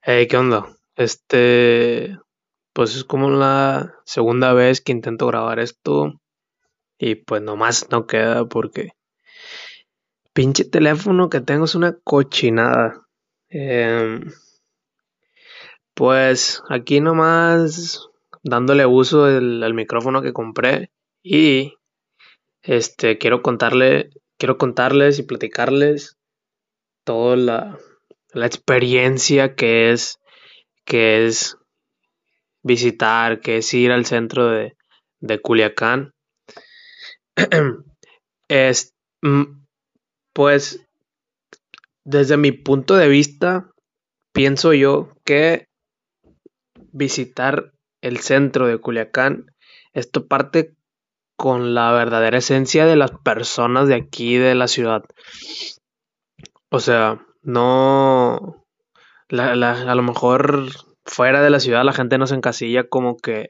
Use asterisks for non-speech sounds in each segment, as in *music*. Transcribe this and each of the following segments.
Hey, ¿qué onda? Este, pues es como la segunda vez que intento grabar esto y pues nomás no queda porque pinche teléfono que tengo es una cochinada. Em, pues aquí nomás dándole uso al, al micrófono que compré y este quiero contarle, quiero contarles y platicarles toda la, la experiencia que es que es visitar, que es ir al centro de, de Culiacán. *clears throat* es, mm, pues, desde mi punto de vista, pienso yo que visitar el centro de Culiacán, esto parte con la verdadera esencia de las personas de aquí, de la ciudad. O sea, no, la, la, a lo mejor fuera de la ciudad la gente nos encasilla como que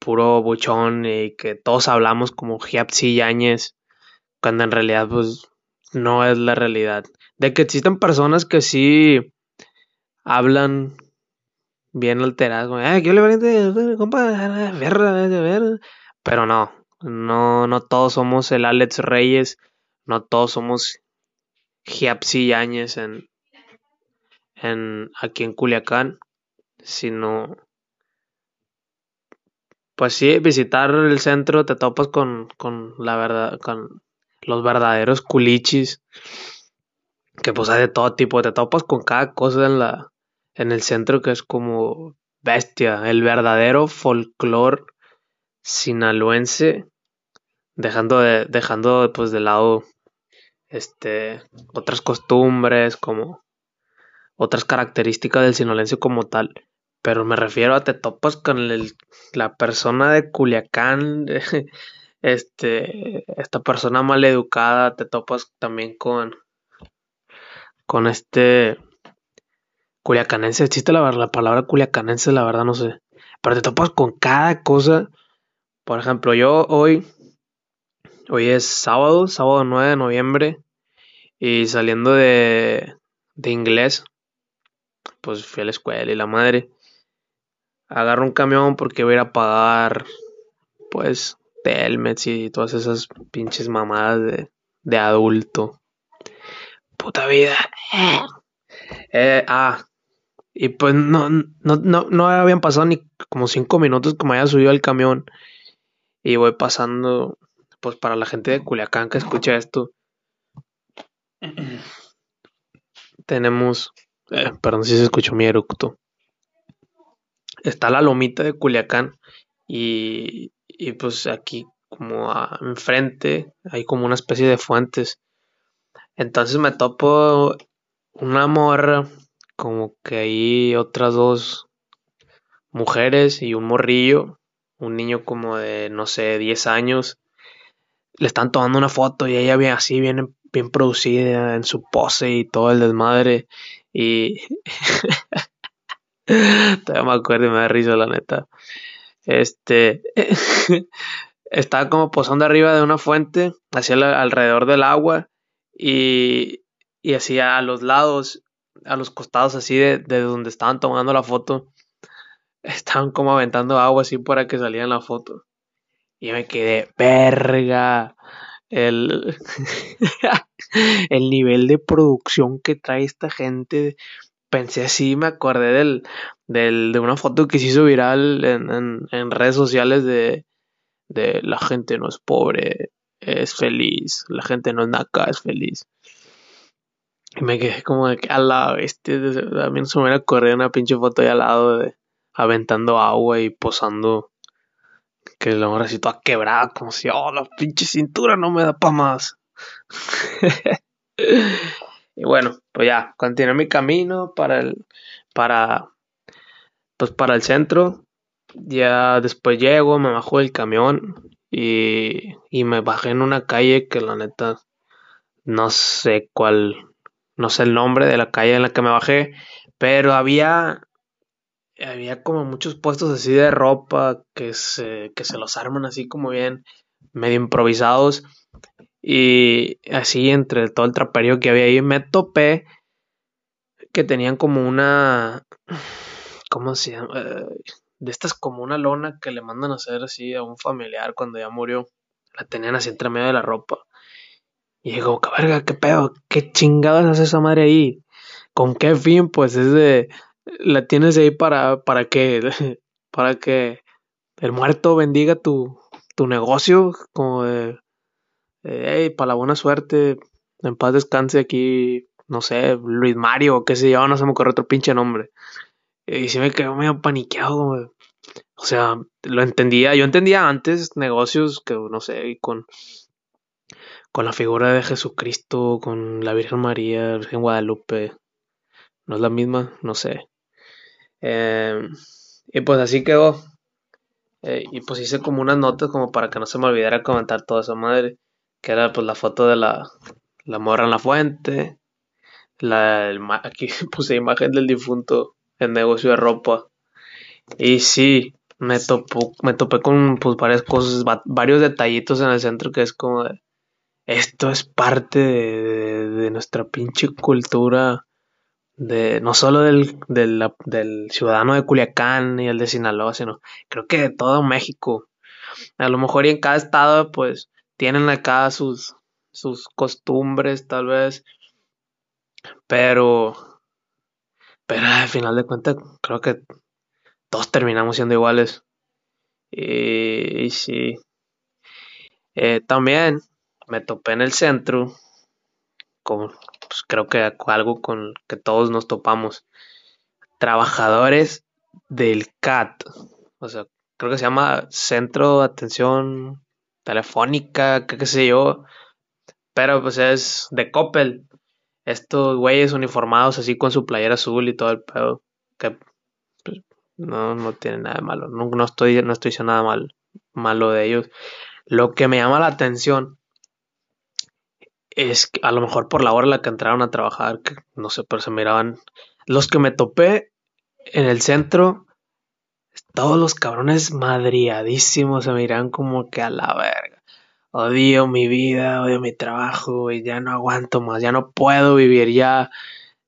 puro buchón y que todos hablamos como Giapsi Yáñez, cuando en realidad pues no es la realidad. De que existen personas que sí hablan bien alteradas, como, eh, ¿qué le compa? Pero no, no, no todos somos el Alex Reyes, no todos somos Giapsi Yáñez en, en, aquí en Culiacán, sino pues sí, visitar el centro te topas con, con la verdad, con los verdaderos culichis, que pues hay de todo tipo, te topas con cada cosa en la, en el centro que es como bestia, el verdadero folclore sinaloense, dejando de, dejando pues de lado este otras costumbres como otras características del sinaloense como tal. Pero me refiero a te topas con la persona de Culiacán, *laughs* este, esta persona mal educada, te topas también con, con este culiacanense, existe la, la palabra culiacanense, la verdad no sé, pero te topas con cada cosa. Por ejemplo, yo hoy, hoy es sábado, sábado 9 de noviembre, y saliendo de, de inglés, pues fui a la escuela y la madre. Agarro un camión porque voy a ir a pagar, pues, Telmex y todas esas pinches mamadas de, de adulto. Puta vida. Eh, ah, y pues no, no, no, no habían pasado ni como cinco minutos me haya subido al camión. Y voy pasando, pues para la gente de Culiacán que escucha esto. *clears throat* Tenemos, eh, perdón si se escuchó mi eructo. Está la lomita de Culiacán y, y pues aquí como enfrente hay como una especie de fuentes. Entonces me topo una morra, como que hay otras dos mujeres y un morrillo, un niño como de, no sé, 10 años. Le están tomando una foto y ella bien así, bien, bien producida en su pose y todo el desmadre. Y *laughs* todavía me acuerdo y me da risa la neta. Este *laughs* estaba como posando arriba de una fuente, hacia alrededor del agua y, y hacia a los lados, a los costados así de, de, donde estaban tomando la foto, estaban como aventando agua así para que saliera en la foto. Y me quedé, verga, el, *laughs* el nivel de producción que trae esta gente. Pensé así, me acordé del, del, de una foto que se hizo viral en, en, redes sociales de, de la gente no es pobre, es feliz, la gente no es naca, es feliz. Y me quedé como de que al lado, este, también se me hubiera corrido una pinche foto ahí al lado de aventando agua y posando. Que la hora así toda quebrada, como si, oh, la pinche cintura no me da pa' más. *laughs* y bueno, pues ya, continué mi camino para el, para, pues para el centro. Ya después llego, me bajo del camión y, y me bajé en una calle que la neta no sé cuál, no sé el nombre de la calle en la que me bajé, pero había había como muchos puestos así de ropa que se, que se los arman así como bien medio improvisados y así entre todo el traperío que había ahí me topé que tenían como una, *sighs* ¿cómo se llama? de estas como una lona que le mandan a hacer así a un familiar cuando ya murió. La tenían así entre medio de la ropa. Y digo, verga, qué pedo, qué chingadas hace esa madre ahí. ¿Con qué fin? Pues es de, la tienes ahí para, para que, *laughs* para que el muerto bendiga tu, tu negocio, como de, hey, para la buena suerte, en paz descanse aquí, no sé, Luis Mario, qué sé yo, no se me ocurre otro pinche nombre. Y se me quedó medio paniqueado, o sea, lo entendía, yo entendía antes negocios que, no sé, con, con la figura de Jesucristo, con la Virgen María, Virgen Guadalupe, no es la misma, no sé. Em, y pues así quedó. Eh, y pues hice como unas notas como para que no se me olvidara comentar toda esa madre. Que era pues la foto de la, la morra en la fuente. La, *laughs* aquí puse imagen del difunto en negocio de ropa. Y sí, me, me topé con pues, varias cosas, varios detallitos en el centro que es como de, esto es parte de, nuestra pinche cultura, de no solo del, del, ciudadano de Culiacán y el de Sinaloa, sino creo que de todo México. A lo mejor y en cada estado pues tienen acá sus, sus costumbres tal vez, pero, pero al final de cuentas creo que todos terminamos siendo iguales. Y, sí. Eh, también me topé en el centro con, pues, creo que algo con que todos nos topamos. Trabajadores del CAT. O sea, creo que se llama Centro de Atención Telefónica, qué sé yo. Pero pues es de Coppel. Estos güeyes uniformados así con su playera azul y todo el pedo. Que no, no tiene nada de malo. No, no estoy, no estoy diciendo nada mal, malo de ellos. Lo que me llama la atención es a lo mejor por la hora en la que entraron a trabajar, que no sé, pero se miraban. Los que me topé en el centro, todos los cabrones madriadísimos se miraban como que a la verga. Odio mi vida, odio mi trabajo, y ya no aguanto más, ya no puedo vivir, ya,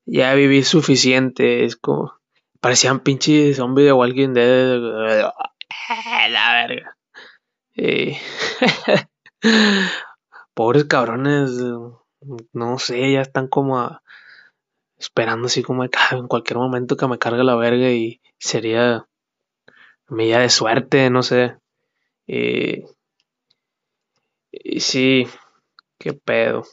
ya viví suficiente. Es como, Parecían pinches zombies de Walking Dead. La verga. Pobres cabrones. No sé, ya están como esperando así como en cualquier momento que me cargue la verga y sería medida de suerte, no sé. y sí, qué pedo,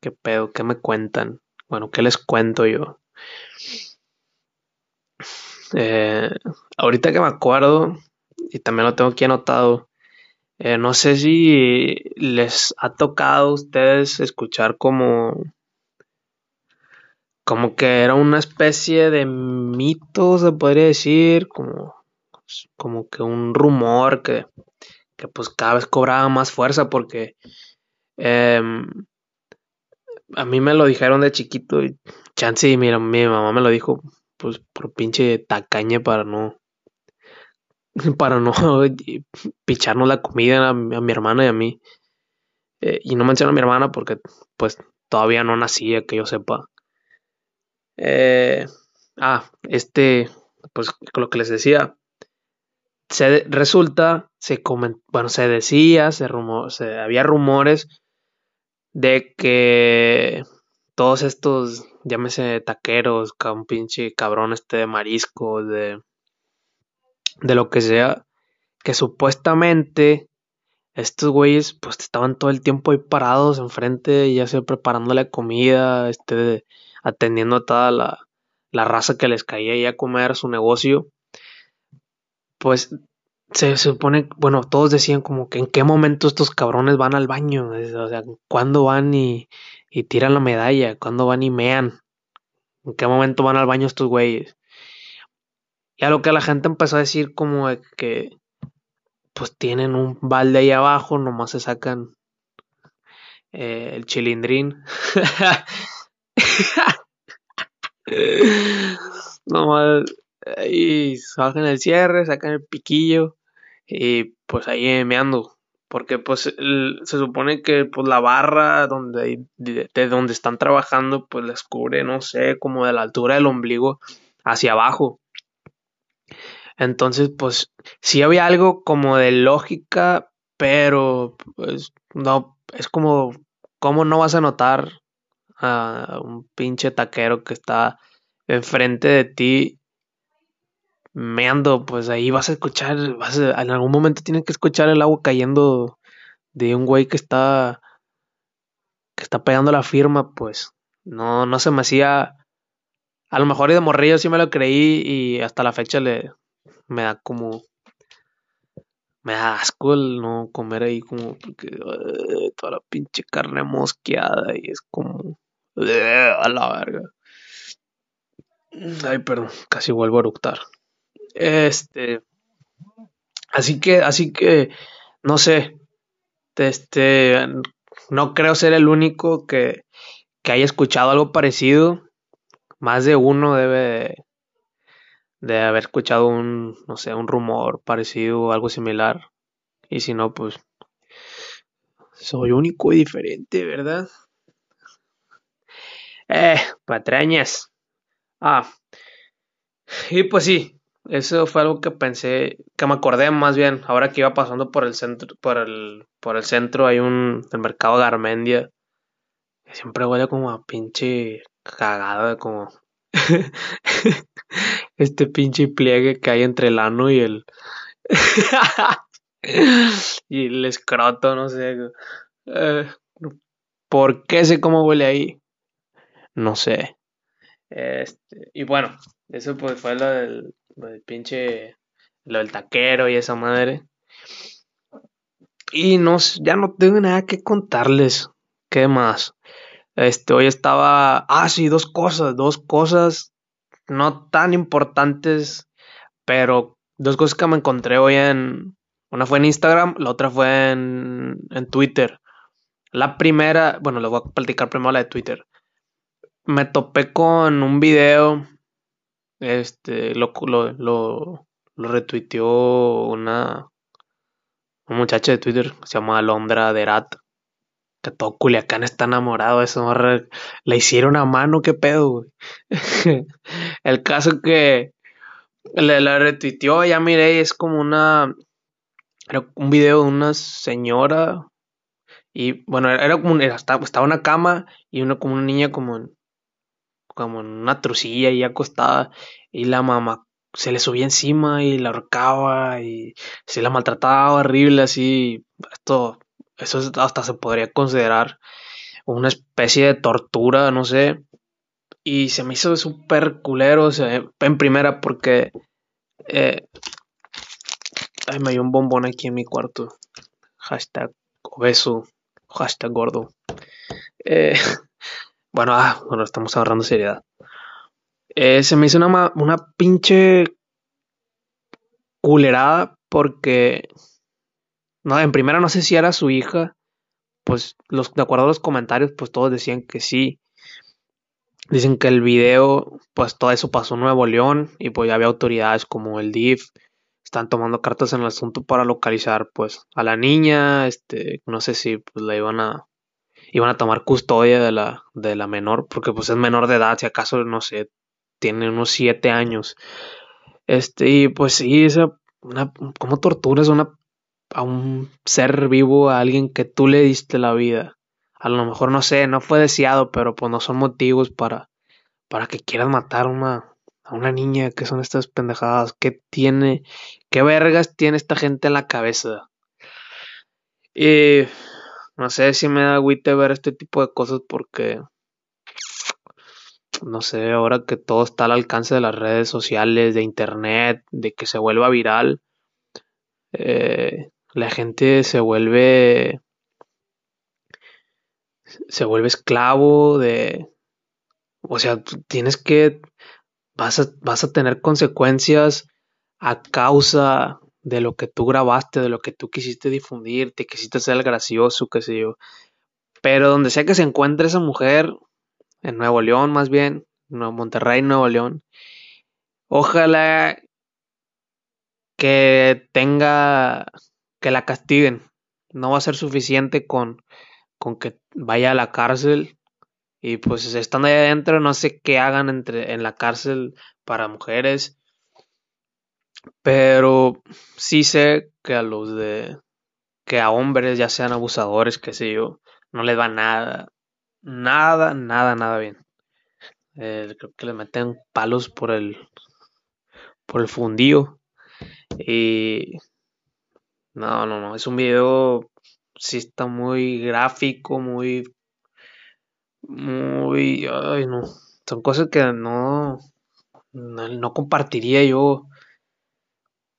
qué pedo, qué me cuentan. Bueno, ¿qué les cuento yo? Eh, ahorita que me acuerdo, y también lo tengo aquí anotado, eh, no sé si les ha tocado a ustedes escuchar como como que era una especie de mito, se podría decir, como, como que un rumor que, que pues cada vez cobraba más fuerza porque em, a mí me lo dijeron de chiquito y chance mira, mi mamá me lo dijo pues por pinche tacaña para no *laughs* para no *laughs* picharnos la comida a, mi hermana y a mí. Eh, y no menciono a mi hermana porque pues todavía no nacía, que yo sepa. Eh, ah, este, pues lo que les decía, se resulta, se bueno, se decía, se, rumor, se había rumores de que todos estos, llámese taqueros, un pinche cabrón este de marisco, de, de lo que sea, que supuestamente estos güeyes pues estaban todo el tiempo ahí parados enfrente, ya sea preparando la comida, este, atendiendo a toda la, la raza que les caía ahí a comer su negocio, pues se, supone, bueno, todos decían como que en qué momento estos cabrones van al baño, o sea, cuándo van y, y tiran la medalla, cuando van y mean, en qué momento van al baño estos güeyes. Y a lo que la gente empezó a decir como que pues tienen un balde ahí abajo, nomás se sacan eh, el chilindrín. *laughs* nomás y sacan el cierre, sacan el piquillo y pues ahí meando Porque pues se supone que pues la barra donde, de, donde están trabajando pues les cubre, no sé, como de la altura del ombligo hacia abajo. Entonces pues sí había algo como de lógica, pero pues no, es como, ¿cómo no vas a notar a un pinche taquero que está enfrente de ti meando, pues ahí vas a escuchar, vas en algún momento tienes que escuchar el agua cayendo de un güey que está que está pegando la firma, pues. No no se me hacía a lo mejor de morrillo sí me lo creí y hasta la fecha le me da como me da asco el no comer ahí como porque toda la pinche carne mosqueada y es como a la verga. Ay, perdón, casi vuelvo a eructar. Este. Así que, así que, no sé. Este. No creo ser el único que, que haya escuchado algo parecido. Más de uno debe de, haber escuchado un, no sé, un rumor parecido o algo similar. Y si no, pues soy único y diferente, ¿verdad? Eh, patrañas. Ah. Y pues sí, eso fue algo que pensé, que me acordé más bien, ahora que iba pasando por el centro, por el, por el centro hay un, el mercado Garmendia, que siempre huele como a pinche cagada, como *laughs* este pinche pliegue que hay entre el ano y el *laughs* y el escroto, no sé. Eh, ¿Por qué sé cómo huele ahí? No sé. Este, y bueno, eso pues fue lo del, pinche, lo del taquero y esa madre. Y no, ya no tengo nada que contarles. ¿Qué más? Este, hoy estaba, ah, sí, dos cosas, dos cosas no tan importantes, pero dos cosas que me encontré hoy en, una fue en Instagram, la otra fue en, en Twitter. La primera, bueno, les voy a platicar primero la de Twitter me topé con un video. Este, lo, lo, lo, retuiteó una, una muchacha de Twitter se llama Alondra Derat. Que todo Culiacán está enamorado de eso. Le hicieron a mano, qué pedo, *laughs* El caso que le la retuiteó, ya miré, es como una. Era un video de una señora. Y bueno, era como. Era, estaba una cama y una como una niña como en como en una trucilla y acostada y la mamá se le subía encima y la ahorcaba y se la maltrataba horrible así esto eso hasta se podría considerar una especie de tortura no sé y se me hizo súper culero o sea, en primera porque eh, ay me dio un bombón aquí en mi cuarto hashtag obeso hashtag gordo eh, *laughs* Bueno, ah, bueno, estamos agarrando seriedad. Eh, se me hizo una, una pinche culerada porque. No, en primera no sé si era su hija. Pues los, de acuerdo a los comentarios, pues todos decían que sí. Dicen que el video, pues todo eso pasó en Nuevo León y pues ya había autoridades como el DIF. Están tomando cartas en el asunto para localizar pues a la niña. Este, no sé si pues la iban a iban a tomar custodia de la, de la menor, porque pues es menor de edad, si acaso, no sé, tiene unos siete años. Este, y pues sí, esa, una, ¿cómo torturas una, a un ser vivo, a alguien que tú le diste la vida? A lo mejor, no sé, no fue deseado, pero pues no son motivos para, para que quieras matar a una, a una niña, que son estas pendejadas, ¿qué tiene, qué vergas tiene esta gente en la cabeza? Y no sé si me da agüite ver este tipo de cosas porque, no sé, ahora que todo está al alcance de las redes sociales, de internet, de que se vuelva viral, eh, la gente se vuelve, se vuelve esclavo de, o sea, tienes que, vas a, vas a tener consecuencias a causa de lo que tú grabaste, de lo que tú quisiste difundir, te quisiste ser el gracioso, qué sé yo. Pero donde sea que se encuentre esa mujer, en Nuevo León más bien, Monterrey, Nuevo León, ojalá que tenga, que la castiguen, no va a ser suficiente con, con que vaya a la cárcel y pues estando ahí adentro no sé qué hagan entre, en la cárcel para mujeres. Pero sí sé que a los de que a hombres, ya sean abusadores, qué sé yo, no les va nada, nada, nada, nada bien. Eh, creo que le meten palos por el por el fundillo y no, no, no, es un video sí está muy gráfico, muy muy ay no, son cosas que no no, compartiría yo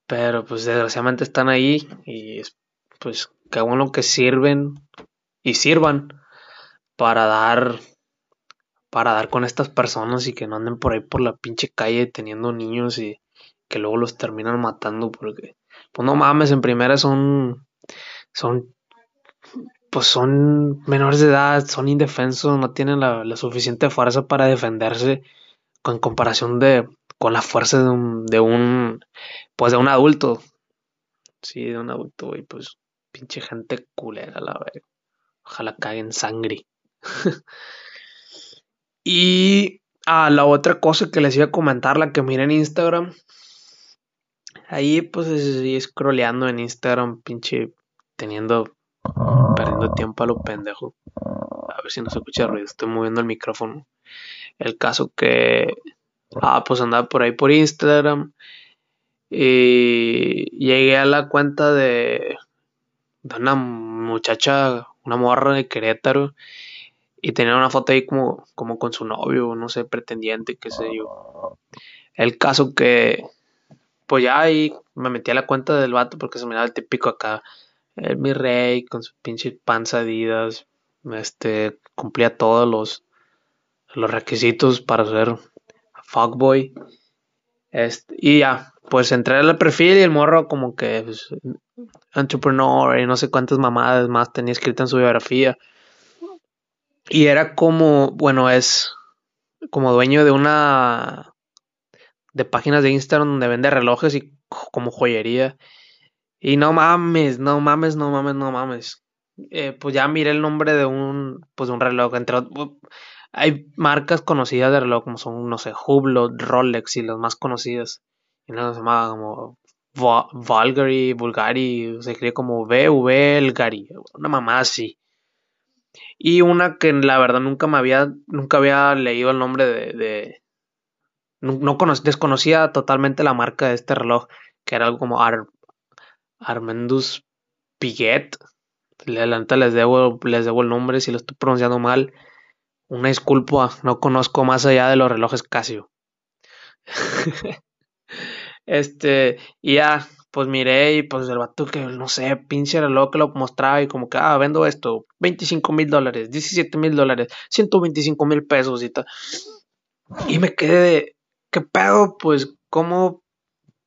pero pues desgraciadamente están ahí y pues que bueno que sirven y sirvan para dar para dar con estas personas y que no anden por ahí por la pinche calle teniendo niños y que luego los terminan matando porque pues no mames en primera son son pues son menores de edad son indefensos no tienen la, la suficiente fuerza para defenderse con comparación de con la fuerza de un, de un pues de un adulto sí de un adulto y pues pinche gente culera la verdad ojalá caiga en sangre *laughs* y a la otra cosa que les iba a comentar, la que miré en Instagram. Ahí pues es scrolleando en Instagram, pinche teniendo, perdiendo tiempo a lo pendejo. A ver si no se escucha ruido, estoy moviendo el micrófono. El caso que, ah, pues andaba por ahí por Instagram y llegué a la cuenta de, de una muchacha, una morra de Querétaro y tenía una foto ahí como, como con su novio, no sé, pretendiente, qué sé yo. El caso que, pues ya ahí me metí a la cuenta del vato porque se me daba el típico acá, el mi rey con sus pinches panzadidas, este, cumplía todos los, los requisitos para ser fuckboy. Este, y ya, pues entré al perfil y el morro como que pues, entrepreneur y no sé cuántas mamadas más tenía escrita en su biografía. Y era como, bueno, es como dueño de una de páginas de Instagram donde vende relojes y como joyería. Y no mames, no mames, no mames, no mames. Eh, pues ya miré el nombre de un, pues un reloj. Entre hay marcas conocidas de reloj como son, no sé, Hublot, Rolex y las más conocidas. Y no se llama como Vulgari, Bulgari, se escribe como VV Elgari, una mamá así y una que la verdad nunca me había, nunca había leído el nombre de no, desconocía totalmente la marca de este reloj, que era algo como Ar, Armendus Piguet. Adelante les debo, les debo el nombre si lo estoy pronunciando mal. Una disculpa, no conozco más allá de los relojes Casio. *laughs* este, y ya, pues miré y pues el vato que, no sé, pinche reloj que lo mostraba y como que, ah, vendo esto, 25 mil dólares, 17 mil dólares, 125 mil pesos y tal. Y me quedé de, ¿qué pedo? Pues, ¿cómo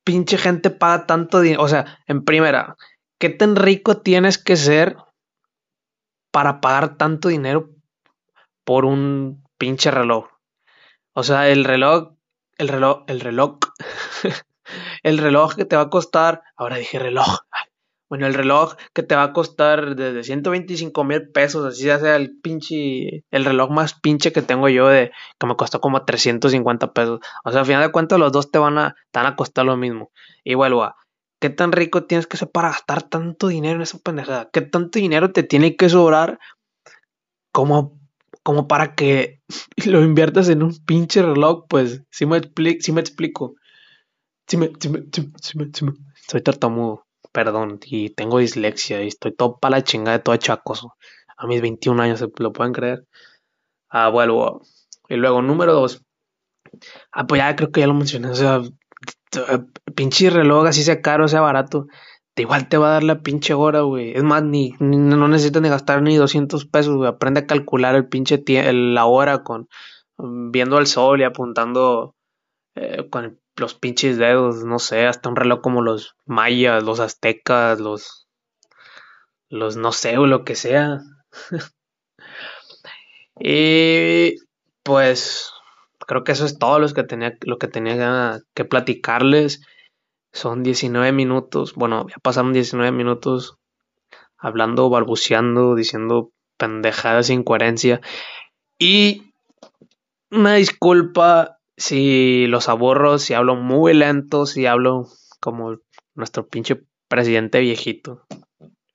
pinche gente paga tanto dinero? O sea, en primera, ¿qué tan rico tienes que ser para pagar tanto dinero por un pinche reloj? O sea, el reloj, el reloj, el reloj *laughs* el reloj que te va a costar, ahora dije reloj, bueno, el reloj que te va a costar desde 125 mil pesos, así sea el pinche, el reloj más pinche que tengo yo de que me costó como 350 pesos. O sea, al final de cuentas los dos te van a, te van a costar lo mismo. Y vuelvo a, ¿qué tan rico tienes que ser para gastar tanto dinero en esa pendejada? ¿Qué tanto dinero te tiene que sobrar como, como para que *laughs* lo inviertas en un pinche reloj? Pues, si me, si me explico. Soy tartamudo, perdón, y tengo dislexia y estoy todo para la chingada de todo chacoso. A mis 21 años, ¿lo pueden creer? Ah, vuelvo. Y luego, número 2. Ah, pues ya creo que ya lo mencioné. O sea, pinche reloj, así sea caro, sea barato. Te igual te va a dar la pinche hora, güey. Es más, ni, no necesitas ni gastar ni 200 pesos, güey. Aprende a calcular el pinche la hora con viendo el sol y apuntando eh, con el los pinches dedos, no sé, hasta un reloj como los mayas, los aztecas, los, los no sé, o lo que sea. *laughs* y pues creo que eso es todo lo que tenía, lo que, tenía que platicarles. Son 19 minutos, bueno, ya pasaron 19 minutos. hablando, balbuceando, diciendo pendejadas sin coherencia. Y una disculpa si los aburro, si hablo muy lento, si hablo como nuestro pinche presidente viejito.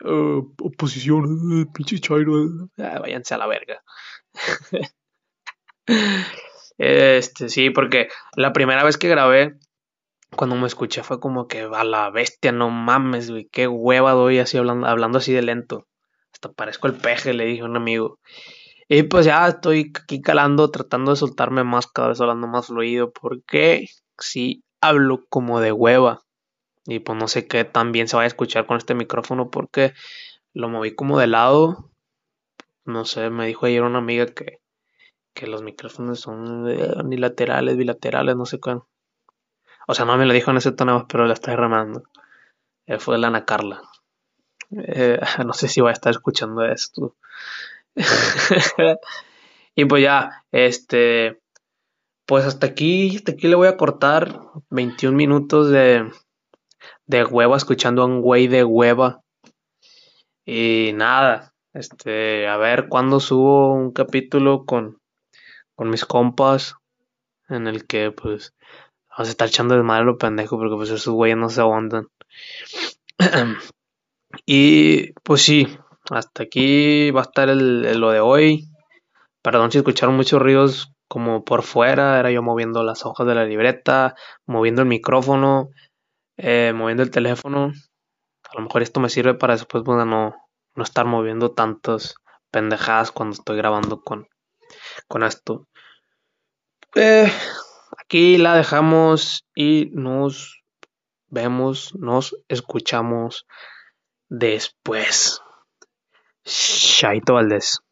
Uh, oposición, uh, pinche chairo. Ah, váyanse a la verga. *laughs* este, sí, porque la primera vez que grabé, cuando me escuché fue como que a la bestia, no mames, güey, qué hueva doy así hablando, hablando así de lento. Hasta parezco el peje, le dije a un amigo. Y pues ya estoy aquí calando, tratando de soltarme más, cada vez hablando más fluido, porque sí hablo como de hueva. Y pues no sé qué tan bien se va a escuchar con este micrófono, porque lo moví como de lado. No sé, me dijo ayer una amiga que, que los micrófonos son unilaterales, bilaterales, no sé qué. O sea, no me lo dijo en ese tono, pero la estoy remando. Eh, fue la Ana Carla. Eh, *laughs* no sé si va a estar escuchando esto. *laughs* y pues ya, este, pues hasta aquí, hasta aquí le voy a cortar 21 minutos de, de hueva escuchando a un güey de hueva. Y nada, este, a ver cuándo subo un capítulo con, con mis compas en el que pues vamos a estar echando de madre lo pendejo porque pues esos güeyes no se aguantan. *clears throat* y pues sí, hasta aquí va a estar lo de hoy. Perdón si escucharon muchos ruidos como por fuera, era yo moviendo las hojas de la libreta, moviendo el micrófono, eh, moviendo el teléfono. A lo mejor esto me sirve para después no, no estar moviendo tantas pendejadas cuando estoy grabando con, con esto. Eh, aquí la dejamos y nos vemos, nos escuchamos después. Shaito Valdés.